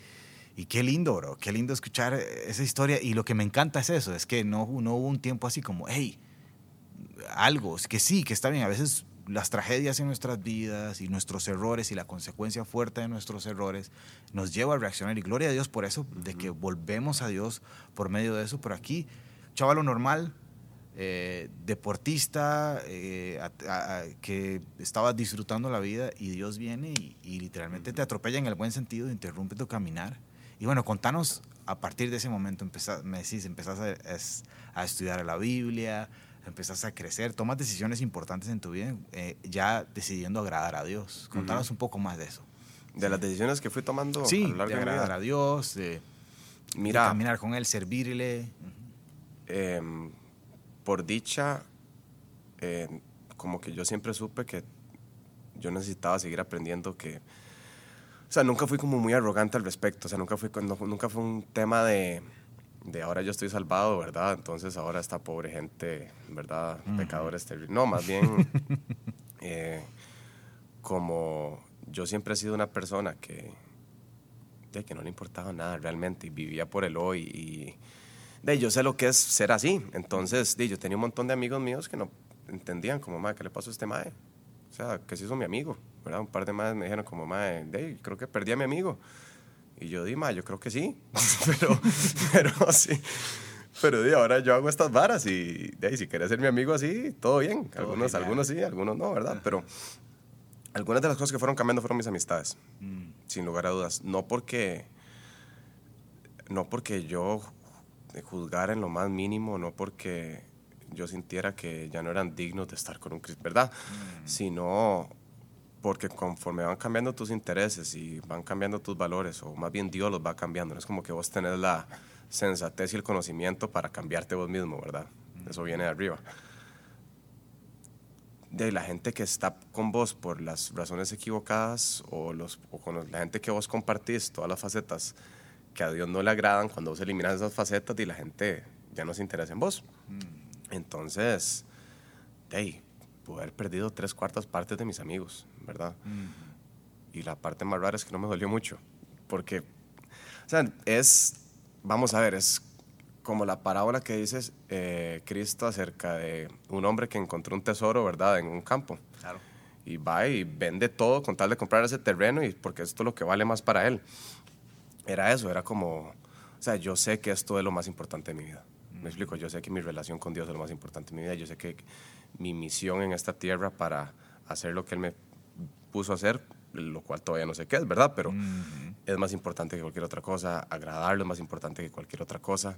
y qué lindo, bro, qué lindo escuchar esa historia. Y lo que me encanta es eso, es que no, no hubo un tiempo así como, hey, algo, es que sí, que está bien, a veces las tragedias en nuestras vidas y nuestros errores y la consecuencia fuerte de nuestros errores nos lleva a reaccionar. Y gloria a Dios por eso, de que volvemos a Dios por medio de eso, pero aquí, chavalo normal, eh, deportista, eh, a- a- a- que estaba disfrutando la vida y Dios viene y, y literalmente te atropella en el buen sentido, interrumpe tu caminar. Y bueno, contanos a partir de ese momento, empezás, me decís, empezás a estudiar la Biblia, empezás a crecer, tomas decisiones importantes en tu vida, eh, ya decidiendo agradar a Dios. Contanos un poco más de eso. De las decisiones que fui tomando Sí, a lo largo de de, mi agradar vida. a Dios, de, de Mira, caminar con Él, servirle. em, por dicha, eh, como que yo siempre supe que yo necesitaba seguir aprendiendo que... O sea, nunca fui como muy arrogante al respecto. O sea, nunca, fui, no- nunca fue un tema de, de ahora yo estoy salvado, ¿verdad? Entonces ahora esta pobre gente, ¿verdad? Pecadores terribles. No, más bien, eh, como yo siempre he sido una persona que, de que no le importaba nada realmente y vivía por el hoy y de yo sé lo que es ser así. Entonces, de, yo tenía un montón de amigos míos que no entendían como, madre, ¿qué le pasó a este mae? O sea, que se hizo mi amigo, ¿verdad? Un par de madres me dijeron como, madre, de, creo que perdí a mi amigo. Y yo di, madre, yo creo que sí. pero, pero sí. Pero de ahora yo hago estas varas y de ahí, si querés ser mi amigo así, todo bien. Algunos, algunos sí, algunos no, ¿verdad? Pero algunas de las cosas que fueron cambiando fueron mis amistades, Mm. sin lugar a dudas. No porque, no porque yo juzgara en lo más mínimo, no porque yo sintiera que ya no eran dignos de estar con un Cristo, ¿verdad? Sino porque conforme van cambiando tus intereses y van cambiando tus valores, o más bien Dios los va cambiando, no es como que vos tenés la sensatez y el conocimiento para cambiarte vos mismo, ¿verdad? Eso viene de arriba. De la gente que está con vos por las razones equivocadas o, los, o con la gente que vos compartís, todas las facetas que a Dios no le agradan, cuando vos eliminas esas facetas y la gente ya no se interesa en vos. Entonces, de ahí, pude haber perdido tres cuartas partes de mis amigos, ¿verdad? Y la parte más rara es que no me dolió mucho, porque, o sea, es, vamos a ver, es como la parábola que dices eh, Cristo acerca de un hombre que encontró un tesoro, ¿verdad?, en un campo. Claro. Y va y vende todo con tal de comprar ese terreno y porque esto es lo que vale más para él. Era eso, era como, o sea, yo sé que esto es lo más importante de mi vida. Me explico, yo sé que mi relación con Dios es lo más importante de mi vida. Yo sé que mi misión en esta tierra para hacer lo que Él me puso a hacer, lo cual todavía no sé qué es, ¿verdad? Pero es más importante que cualquier otra cosa. Agradarlo es más importante que cualquier otra cosa.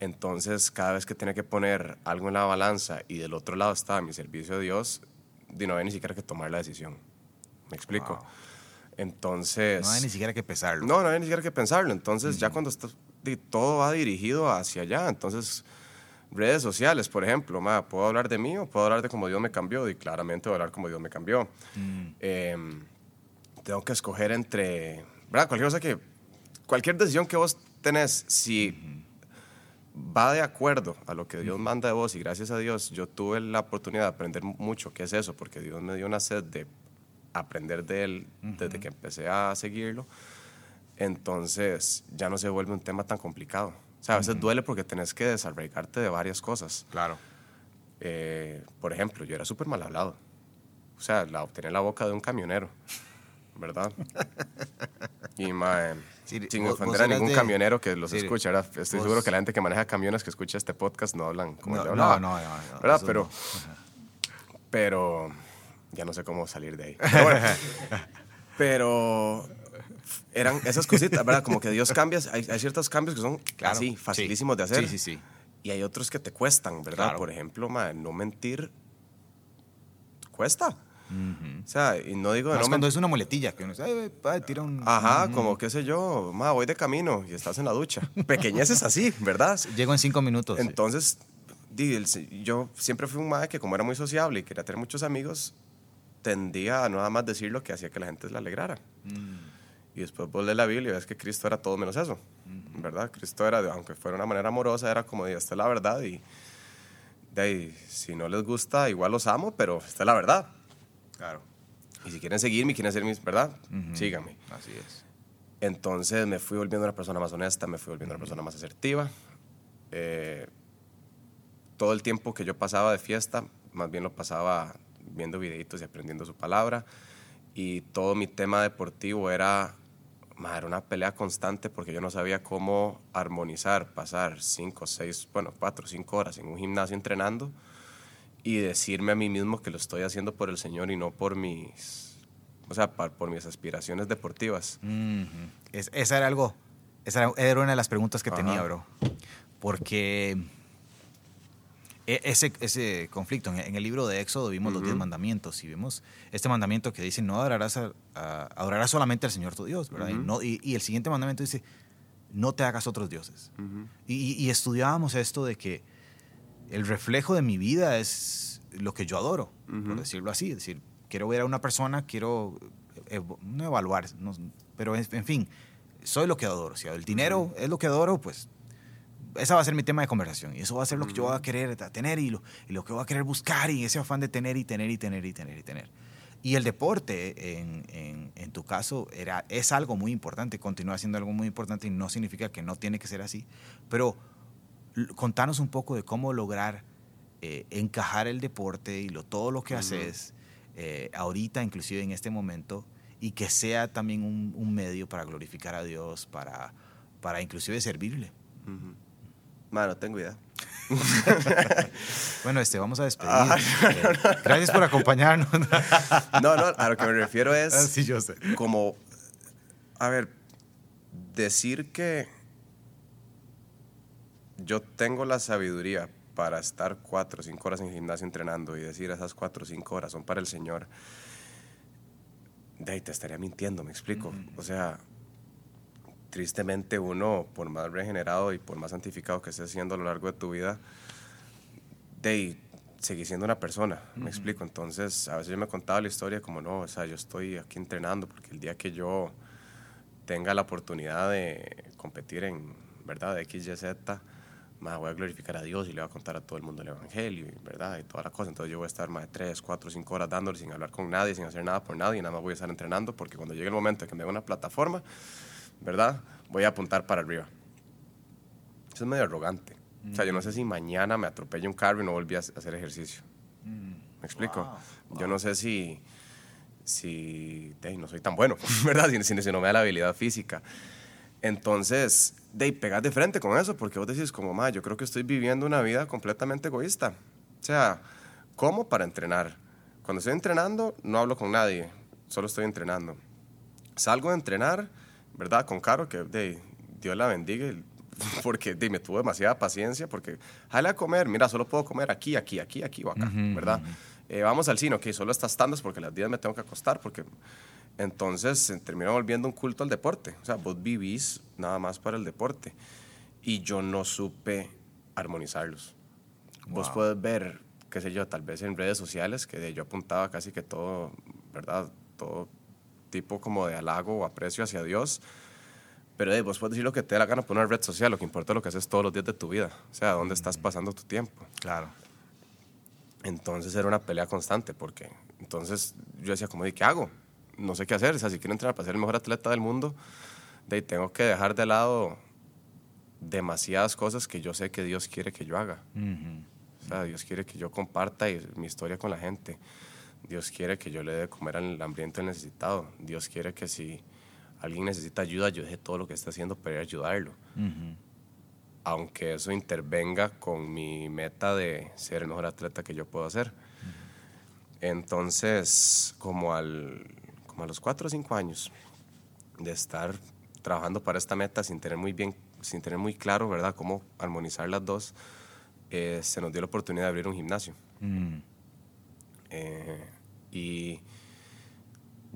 Entonces, cada vez que tenía que poner algo en la balanza y del otro lado estaba mi servicio a Dios, di, no había ni siquiera que tomar la decisión. ¿Me explico? Wow. Entonces... No hay ni siquiera que pesarlo. No, no hay ni siquiera que pensarlo. Entonces, ya cuando está, todo va dirigido hacia allá, entonces, redes sociales, por ejemplo, ma, ¿puedo hablar de mí o puedo hablar de cómo Dios me cambió? Y claramente voy a hablar cómo Dios me cambió. Em, tengo que escoger entre, ¿verdad? Cualquier cosa que, cualquier decisión que vos tenés, si va de acuerdo a lo que Dios manda de vos y gracias a Dios yo tuve la oportunidad de aprender mucho qué es eso, porque Dios me dio una sed de aprender de Él desde que empecé a seguirlo, entonces ya no se vuelve un tema tan complicado. O sea, a veces duele porque tenés que desarraigarte de varias cosas. Claro. Eh, por ejemplo, yo era súper mal hablado. O sea, la, tenía la boca de un camionero, ¿verdad? y, mae, Sí, sin vos- ofender vos a ningún de- camionero que los sí, escucha, ¿verdad? Estoy vos- seguro que la gente que maneja camiones que escucha este podcast no hablan como No, yo no, hablaba, no, no, no, ¿verdad? eso Pero, no. pero ya no sé cómo salir de ahí. Pero, bueno, pero eran esas cositas, ¿verdad? Como que Dios cambia, hay, hay ciertos cambios que son Claro, así, sí. facilísimos de hacer. Sí, sí, sí. Y hay otros que te cuestan, ¿verdad? Claro. Por ejemplo, ma, no mentir cuesta. O sea, y no digo de Más no cuando es una muletilla, que uno dice, "Ay, ay, tira un... Ajá, como qué sé yo, ma, voy de camino y estás en la ducha. Pequeñeces así, ¿verdad? Llego en cinco minutos. sí. Entonces, se- yo siempre fui un madre que como era muy sociable y quería tener muchos amigos, tendía a nada más decir lo que hacía que la gente se le alegrara. Y después vos lees la Biblia y ves que Cristo era todo menos eso, ¿verdad? Cristo era, aunque fuera de una manera amorosa, era como, esta es la verdad y de ahí, si no les gusta, igual los amo, pero esta es la verdad. Claro. Y si quieren seguirme, quieren ser mis, ¿verdad? Síganme. Así es. Entonces me fui volviendo una persona más honesta, me fui volviendo una persona más asertiva. Eh, todo el tiempo que yo pasaba de fiesta, más bien lo pasaba viendo videitos y aprendiendo su palabra. Y todo mi tema deportivo era, ma, era una pelea constante porque yo no sabía cómo armonizar, pasar cinco, seis, bueno, cuatro, cinco horas en un gimnasio entrenando y decirme a mí mismo que lo estoy haciendo por el Señor y no por mis, o sea, por mis aspiraciones deportivas. Es- esa era algo, esa era- una de las preguntas que tenía, Ajá. bro. Porque ese, ese conflicto. En, el libro de Éxodo vimos los diez mandamientos y vimos este mandamiento que dice, no adorarás, a, adorarás solamente al Señor tu Dios, ¿verdad? y, no, y, el siguiente mandamiento dice, no te hagas otros dioses. y, estudiábamos esto de que el reflejo de mi vida es lo que yo adoro, por decirlo así. Es decir, quiero ver a una persona, quiero no evaluar, pero en, fin, soy lo que adoro. Si el dinero es lo que adoro, pues ese va a ser mi tema de conversación y eso va a ser lo que yo voy a querer tener y lo, y lo que voy a querer buscar y ese afán de tener y tener y tener y tener y tener. Y el deporte, en, en, en, tu caso, era, es algo muy importante, continúa siendo algo muy importante y no significa que no tiene que ser así. Pero contanos un poco de cómo lograr eh, encajar el deporte y lo, todo lo que haces eh, ahorita, inclusive en este momento, y que sea también un, un medio para glorificar a Dios, para, para inclusive servirle. Mano, tengo idea. bueno, este, vamos a despedir. Ah, gracias por acompañarnos. no, no, a lo que me refiero es. Ah, sí, yo sé. Como. A ver, decir que yo tengo la sabiduría para estar cuatro o cinco horas en gimnasio entrenando y decir esas cuatro o cinco horas son para el Señor, de ahí te estaría mintiendo, me explico. O sea, tristemente uno, por más regenerado y por más santificado que estés siendo a lo largo de tu vida, de seguir siendo una persona, me explico. Entonces, a veces yo me contaba la historia como, no, o sea, yo estoy aquí entrenando porque el día que yo tenga la oportunidad de competir en, ¿verdad?, de X, Y, Z, más voy a glorificar a Dios y le voy a contar a todo el mundo el Evangelio, ¿verdad? Y toda la cosa. Entonces yo voy a estar más de 3, 4, 5 horas dándole sin hablar con nadie, sin hacer nada por nadie, y nada más voy a estar entrenando porque cuando llegue el momento de que me dé una plataforma, ¿verdad? Voy a apuntar para arriba. Eso es medio arrogante. O sea, yo no sé si mañana me atropella un carro y no volví a hacer ejercicio. Mm. ¿Me explico? Yo no sé si, si no soy tan bueno, ¿verdad? Si, si, no me da la habilidad física. Entonces, de pegar de frente con eso, porque vos decís como, ma, yo creo que estoy viviendo una vida completamente egoísta. O sea, ¿cómo para entrenar? Cuando estoy entrenando, no hablo con nadie, solo estoy entrenando. Salgo de entrenar, ¿verdad? Con Caro, que de, Dios la bendiga, porque de, me tuvo demasiada paciencia, porque jale a comer, mira, solo puedo comer aquí, aquí, aquí, aquí o acá, ¿verdad? Eh, vamos al cine, ok, solo estas tandas porque las días me tengo que acostar, porque entonces se terminó volviendo un culto al deporte. O sea, vos vivís nada más para el deporte. Y yo no supe armonizarlos. Vos puedes ver, qué sé yo, tal vez en redes sociales, que yo apuntaba casi que todo, ¿verdad? Todo tipo como de halago o aprecio hacia Dios. Pero vos puedes decir lo que te dé la gana por una red social, lo que importa es lo que haces todos los días de tu vida, o sea, dónde estás pasando tu tiempo. Claro. Entonces era una pelea constante, porque entonces yo decía, como, ¿y qué hago? No sé qué hacer, o sea, si quiero entrenar para ser el mejor atleta del mundo, de tengo que dejar de lado demasiadas cosas que yo sé que Dios quiere que yo haga. O sea, Dios quiere que yo comparta mi historia con la gente. Dios quiere que yo le dé comer al hambriento al necesitado. Dios quiere que si alguien necesita ayuda, yo deje todo lo que está haciendo para ayudarlo. Aunque eso intervenga con mi meta de ser el mejor atleta que yo puedo hacer. Entonces, como, al, como a los cuatro o cinco años de estar trabajando para esta meta sin tener muy bien, sin tener muy claro, ¿verdad?, cómo armonizar las dos, eh, se nos dio la oportunidad de abrir un gimnasio. Eh, y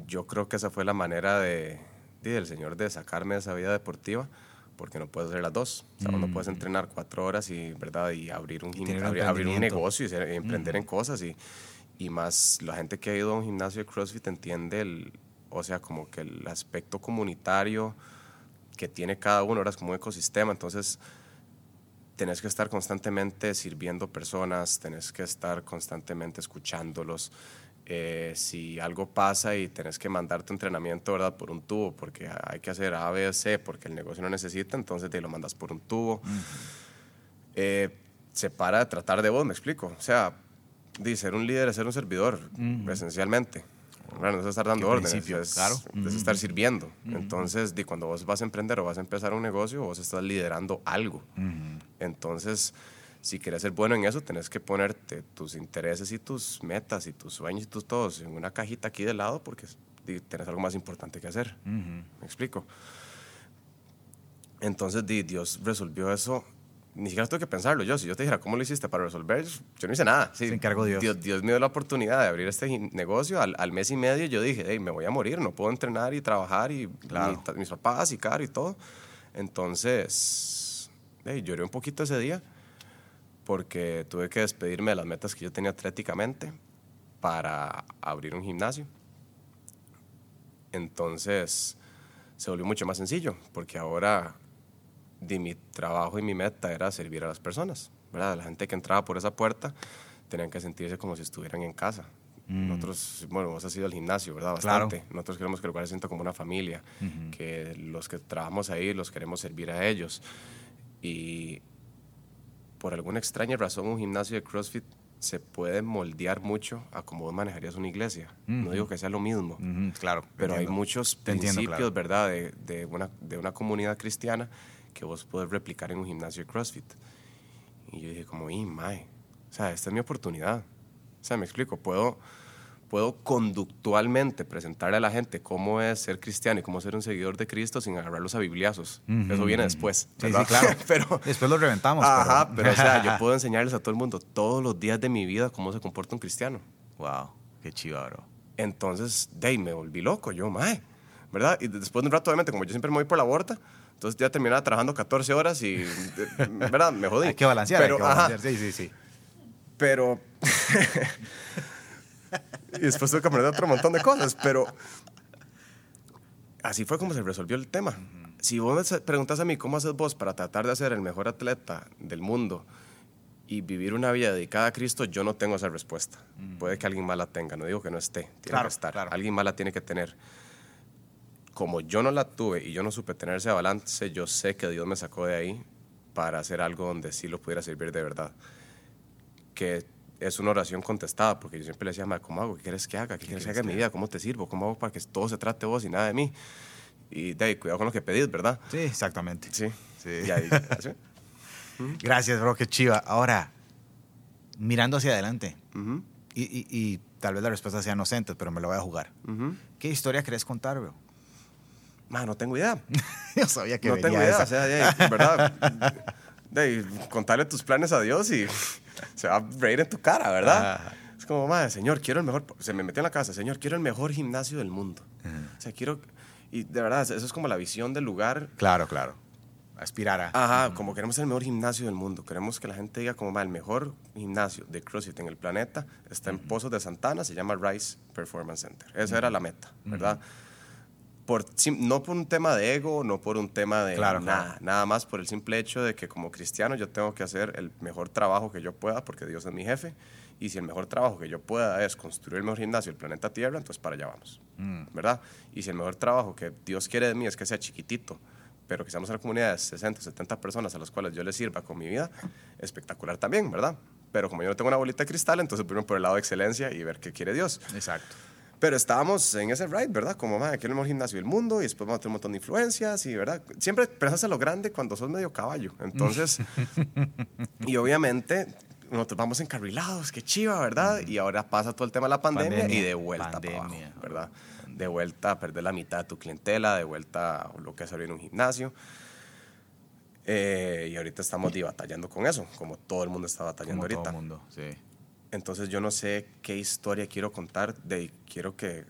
yo creo que esa fue la manera de, del Señor de sacarme de esa vida deportiva, porque no puedes hacer las dos. O sea, no mm. puedes entrenar cuatro horas y, ¿verdad? y abrir un, abrir, un negocio y, emprender en cosas. Y, y más la gente que ha ido a un gimnasio de CrossFit entiende el, o sea, como que el aspecto comunitario que tiene cada uno, ahora es como un ecosistema, entonces tenés que estar constantemente sirviendo personas, tenés que estar constantemente escuchándolos, eh, si algo pasa y tenés que mandar tu entrenamiento ¿verdad? por un tubo, porque hay que hacer A, B, C, porque el negocio no necesita, entonces te lo mandas por un tubo. Eh, se para de tratar de vos, me explico. O sea, de ser un líder es ser un servidor, esencialmente. Bueno, no es estar dando órdenes, es, claro. es estar sirviendo. Entonces, de cuando vos vas a emprender o vas a empezar un negocio, vos estás liderando algo. Entonces, si quieres ser bueno en eso, tenés que ponerte tus intereses y tus metas y tus sueños y tus todos en una cajita aquí de lado porque tenés algo más importante que hacer. ¿Me explico? Entonces Dios resolvió eso ni siquiera tuve que pensarlo yo. Si yo te dijera, ¿cómo lo hiciste para resolver? Yo no hice nada. Sí, Se encargó Dios. Dios. me dio la oportunidad de abrir este negocio. Al, al mes y medio yo dije, hey, me voy a morir, no puedo entrenar y trabajar y Claro. mi ta- mis papás y caro y todo. Entonces, hey, lloré un poquito ese día porque tuve que despedirme de las metas que yo tenía atléticamente para abrir un gimnasio. Entonces, se volvió mucho más sencillo porque ahora de mi trabajo y mi meta era servir a las personas, ¿verdad? La gente que entraba por esa puerta tenían que sentirse como si estuvieran en casa. Nosotros, bueno, vos has ido al gimnasio, ¿verdad? Mm. Claro. Bastante. Nosotros queremos que el lugar se sienta como una familia, que los que trabajamos ahí los queremos servir a ellos. Y por alguna extraña razón un gimnasio de CrossFit se puede moldear mucho a cómo vos manejarías una iglesia. No digo que sea lo mismo, claro. pero hay muchos entiendo, principios, claro. ¿verdad?, de, de una, de una comunidad cristiana que vos podés replicar en un gimnasio de CrossFit. Y yo dije como, y mae, o sea, esta es mi oportunidad. O sea, me explico, puedo, puedo conductualmente presentarle a la gente cómo es ser cristiano y cómo ser un seguidor de Cristo sin agarrarlos a bibliazos. Eso viene después. Sí, sí, claro. pero, Después lo reventamos. Ajá, pero o sea, yo puedo enseñarles a todo el mundo todos los días de mi vida cómo se comporta un cristiano. Wow, qué chiva, bro. Entonces, de ahí me volví loco, yo, mae, ¿verdad? Y después de un rato, obviamente, como yo siempre me voy por la borda, entonces ya terminaba trabajando 14 horas y, ¿verdad? Me jodí. Hay que balancear, pero, hay que balancear. Sí, sí, sí. pero... y después tuve que aprender otro montón de cosas, pero así fue como se resolvió el tema. Si vos me preguntas a mí cómo haces vos para tratar de ser el mejor atleta del mundo y vivir una vida dedicada a Cristo, yo no tengo esa respuesta. Puede que alguien más la tenga, no digo que no esté, tiene Claro, que estar. claro. Alguien más la tiene que tener. Como yo no la tuve y yo no supe tener ese balance, yo sé que Dios me sacó de ahí para hacer algo donde sí lo pudiera servir de verdad. Que es una oración contestada, porque yo siempre le decía, "Ma, ¿cómo hago? ¿Qué quieres que haga? ¿Qué, quieres que haga en mi vida? ¿Cómo te sirvo? ¿Cómo hago para que todo se trate vos y nada de mí? Y de ahí, cuidado con lo que pedís, ¿verdad? Sí, exactamente. Sí. Sí. Y ahí, ¿sí? Gracias, bro, qué chiva. Ahora, mirando hacia adelante, Ujú, y, y- y tal vez la respuesta sea inocente, pero me la voy a jugar. ujú. ¿Qué historia querés contar, bro? Ma, no tengo idea. Yo sabía que no venía tengo idea. esa. O sea, de ahí, ¿verdad? De ahí, contarle tus planes a Dios y se va a reír en tu cara, ¿verdad? Ajá. Es como, madre, Señor, quiero el mejor. Se me metió en la casa, Señor, quiero el mejor gimnasio del mundo. O sea, quiero. Y de verdad, eso es como la visión del lugar. Claro, claro. Aspirar a. Ajá, como queremos el mejor gimnasio del mundo. Queremos que la gente diga, como, "Ma, el mejor gimnasio de CrossFit en el planeta está en Pozos de Santana, se llama Rice Performance Center. Esa era la meta, ¿verdad? Por, no por un tema de ego, no por un tema de Claro, nada, claro. nada más por el simple hecho de que como cristiano yo tengo que hacer el mejor trabajo que yo pueda porque Dios es mi jefe y si el mejor trabajo que yo pueda es construir el mejor gimnasio del planeta Tierra, entonces para allá vamos, ¿verdad? Y si el mejor trabajo que Dios quiere de mí es que sea chiquitito, pero que seamos una comunidad de 60, 70 personas a las cuales yo les sirva con mi vida, espectacular también, ¿verdad? Pero como yo no tengo una bolita de cristal, entonces primero por el lado de excelencia y ver qué quiere Dios. Exacto. Pero estábamos en ese ride, ¿verdad? Como, madre, quiero el mejor gimnasio del mundo y después vamos a tener un montón de influencias y, ¿verdad? Siempre pensás en lo grande cuando sos medio caballo. Entonces, y obviamente, nosotros vamos encarrilados, qué chiva, ¿verdad? Y ahora pasa todo el tema de la pandemia, Pandemia, y de vuelta para abajo, pandemia. ¿verdad? De vuelta a perder la mitad de tu clientela, de vuelta a lo que es abrir un gimnasio. Eh, y ahorita estamos batallando con eso, como todo el mundo está batallando Como todo ahorita. el mundo, sí. Entonces yo no sé qué historia quiero contar, de quiero que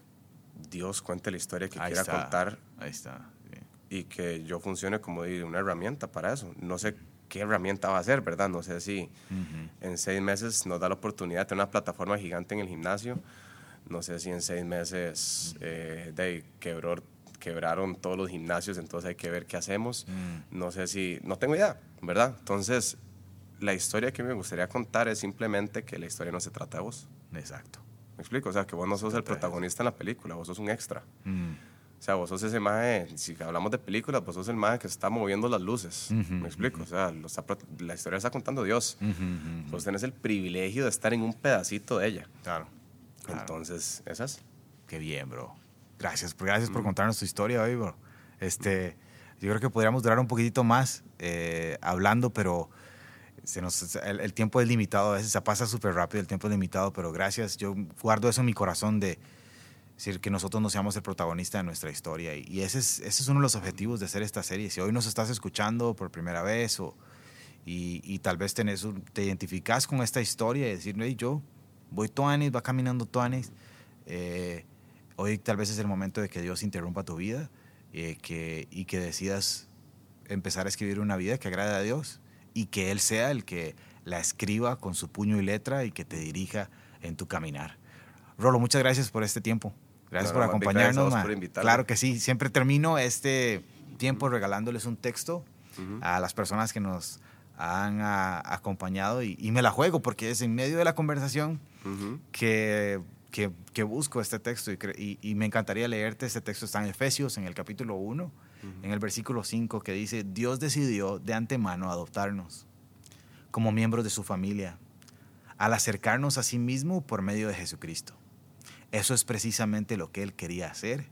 Dios cuente la historia que Ahí quiera está. contar Ahí está. sí. y que yo funcione como una herramienta para eso. No sé qué herramienta va a ser, ¿verdad? No sé si en seis meses nos da la oportunidad de tener una plataforma gigante en el gimnasio. No sé si en seis meses eh, de quebró, quebraron todos los gimnasios, entonces hay que ver qué hacemos. No sé si, no tengo idea, ¿verdad? Entonces, la historia que me gustaría contar es simplemente que la historia no se trata de vos. Exacto. ¿Me explico? O sea, que vos no sos el protagonista en la película, vos sos un extra. Mm. O sea, vos sos ese maje, si hablamos de películas, vos sos el maje que está moviendo las luces. ¿Me explico? O sea, lo está la historia la está contando Dios. Vos tenés el privilegio de estar en un pedacito de ella. Claro. claro. Entonces, esas. Qué bien, bro. Gracias, gracias por contarnos tu historia hoy, bro. Este, yo creo que podríamos durar un poquitito más eh, hablando, pero el, tiempo es limitado. A veces se pasa súper rápido, el tiempo es limitado, pero gracias. Yo guardo eso en mi corazón de decir que nosotros no seamos el protagonista de nuestra historia. Y, ese, es, uno de los objetivos de hacer esta serie. Si hoy nos estás escuchando por primera vez o, y, tal vez tenés te identificas con esta historia y decir, hey, yo voy toanis, va caminando toanis. Eh, hoy tal vez es el momento de que Dios interrumpa tu vida eh, que, y que decidas empezar a escribir una vida que agrade a Dios y que Él sea el que la escriba con su puño y letra y que te dirija en tu caminar. Rolo, muchas gracias por este tiempo. Gracias por acompañarnos. claro que sí, siempre termino este tiempo regalándoles un texto a las personas que nos han acompañado y, me la juego porque es en medio de la conversación que, que, busco este texto y, y, me encantaría leerte este texto. Está en Efesios, en el capítulo 1, en el versículo 5, que dice, Dios decidió de antemano adoptarnos como miembros de su familia al acercarnos a sí mismo por medio de Jesucristo. Eso es precisamente lo que Él quería hacer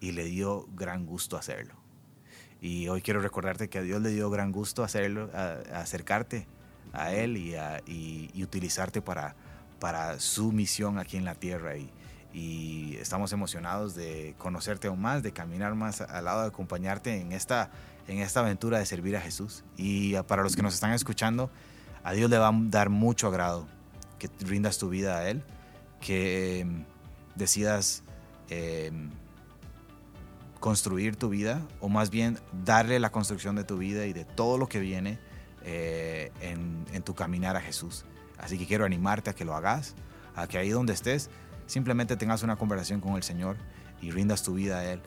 y le dio gran gusto hacerlo. Y hoy quiero recordarte que a Dios le dio gran gusto hacerlo, acercarte a Él y, utilizarte para, para su misión aquí en la tierra. Y, y, estamos emocionados de conocerte aún más, de caminar más al lado, de acompañarte en esta, en esta aventura de servir a Jesús. Y para los que nos están escuchando, a Dios le va a dar mucho agrado que rindas tu vida a Él, que em, decidas em, construir tu vida, o más bien darle la construcción de tu vida y de todo lo que viene eh, en, tu caminar a Jesús. Así que quiero animarte a que lo hagas, a que ahí donde estés, simplemente tengas una conversación con el Señor y rindas tu vida a Él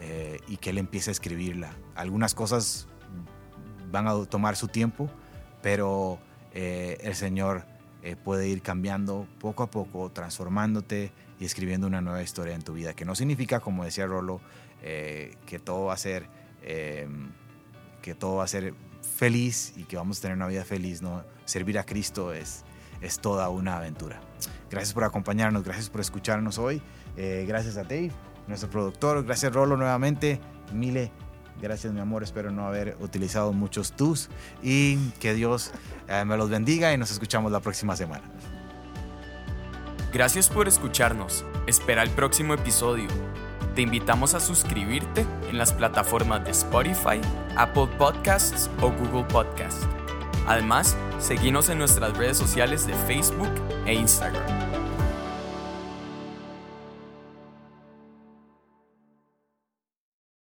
eh, y que Él empiece a escribirla. Algunas cosas van a tomar su tiempo, pero eh, el Señor puede ir cambiando poco a poco, transformándote y escribiendo una nueva historia en tu vida, que no significa, como decía Rolo, eh, que todo va a ser em, que todo va a ser feliz y que vamos a tener una vida feliz no servir a Cristo es es toda una aventura gracias por acompañarnos gracias por escucharnos hoy eh, gracias a Dave nuestro productor gracias Rolo nuevamente Mile Gracias, mi amor. Espero no haber utilizado muchos tus y que Dios eh, me los bendiga y nos escuchamos la próxima semana. Gracias por escucharnos. Espera el próximo episodio. Te invitamos a suscribirte en las plataformas de Spotify, Apple Podcasts o Google Podcasts. Además, seguimos en nuestras redes sociales de Facebook e Instagram.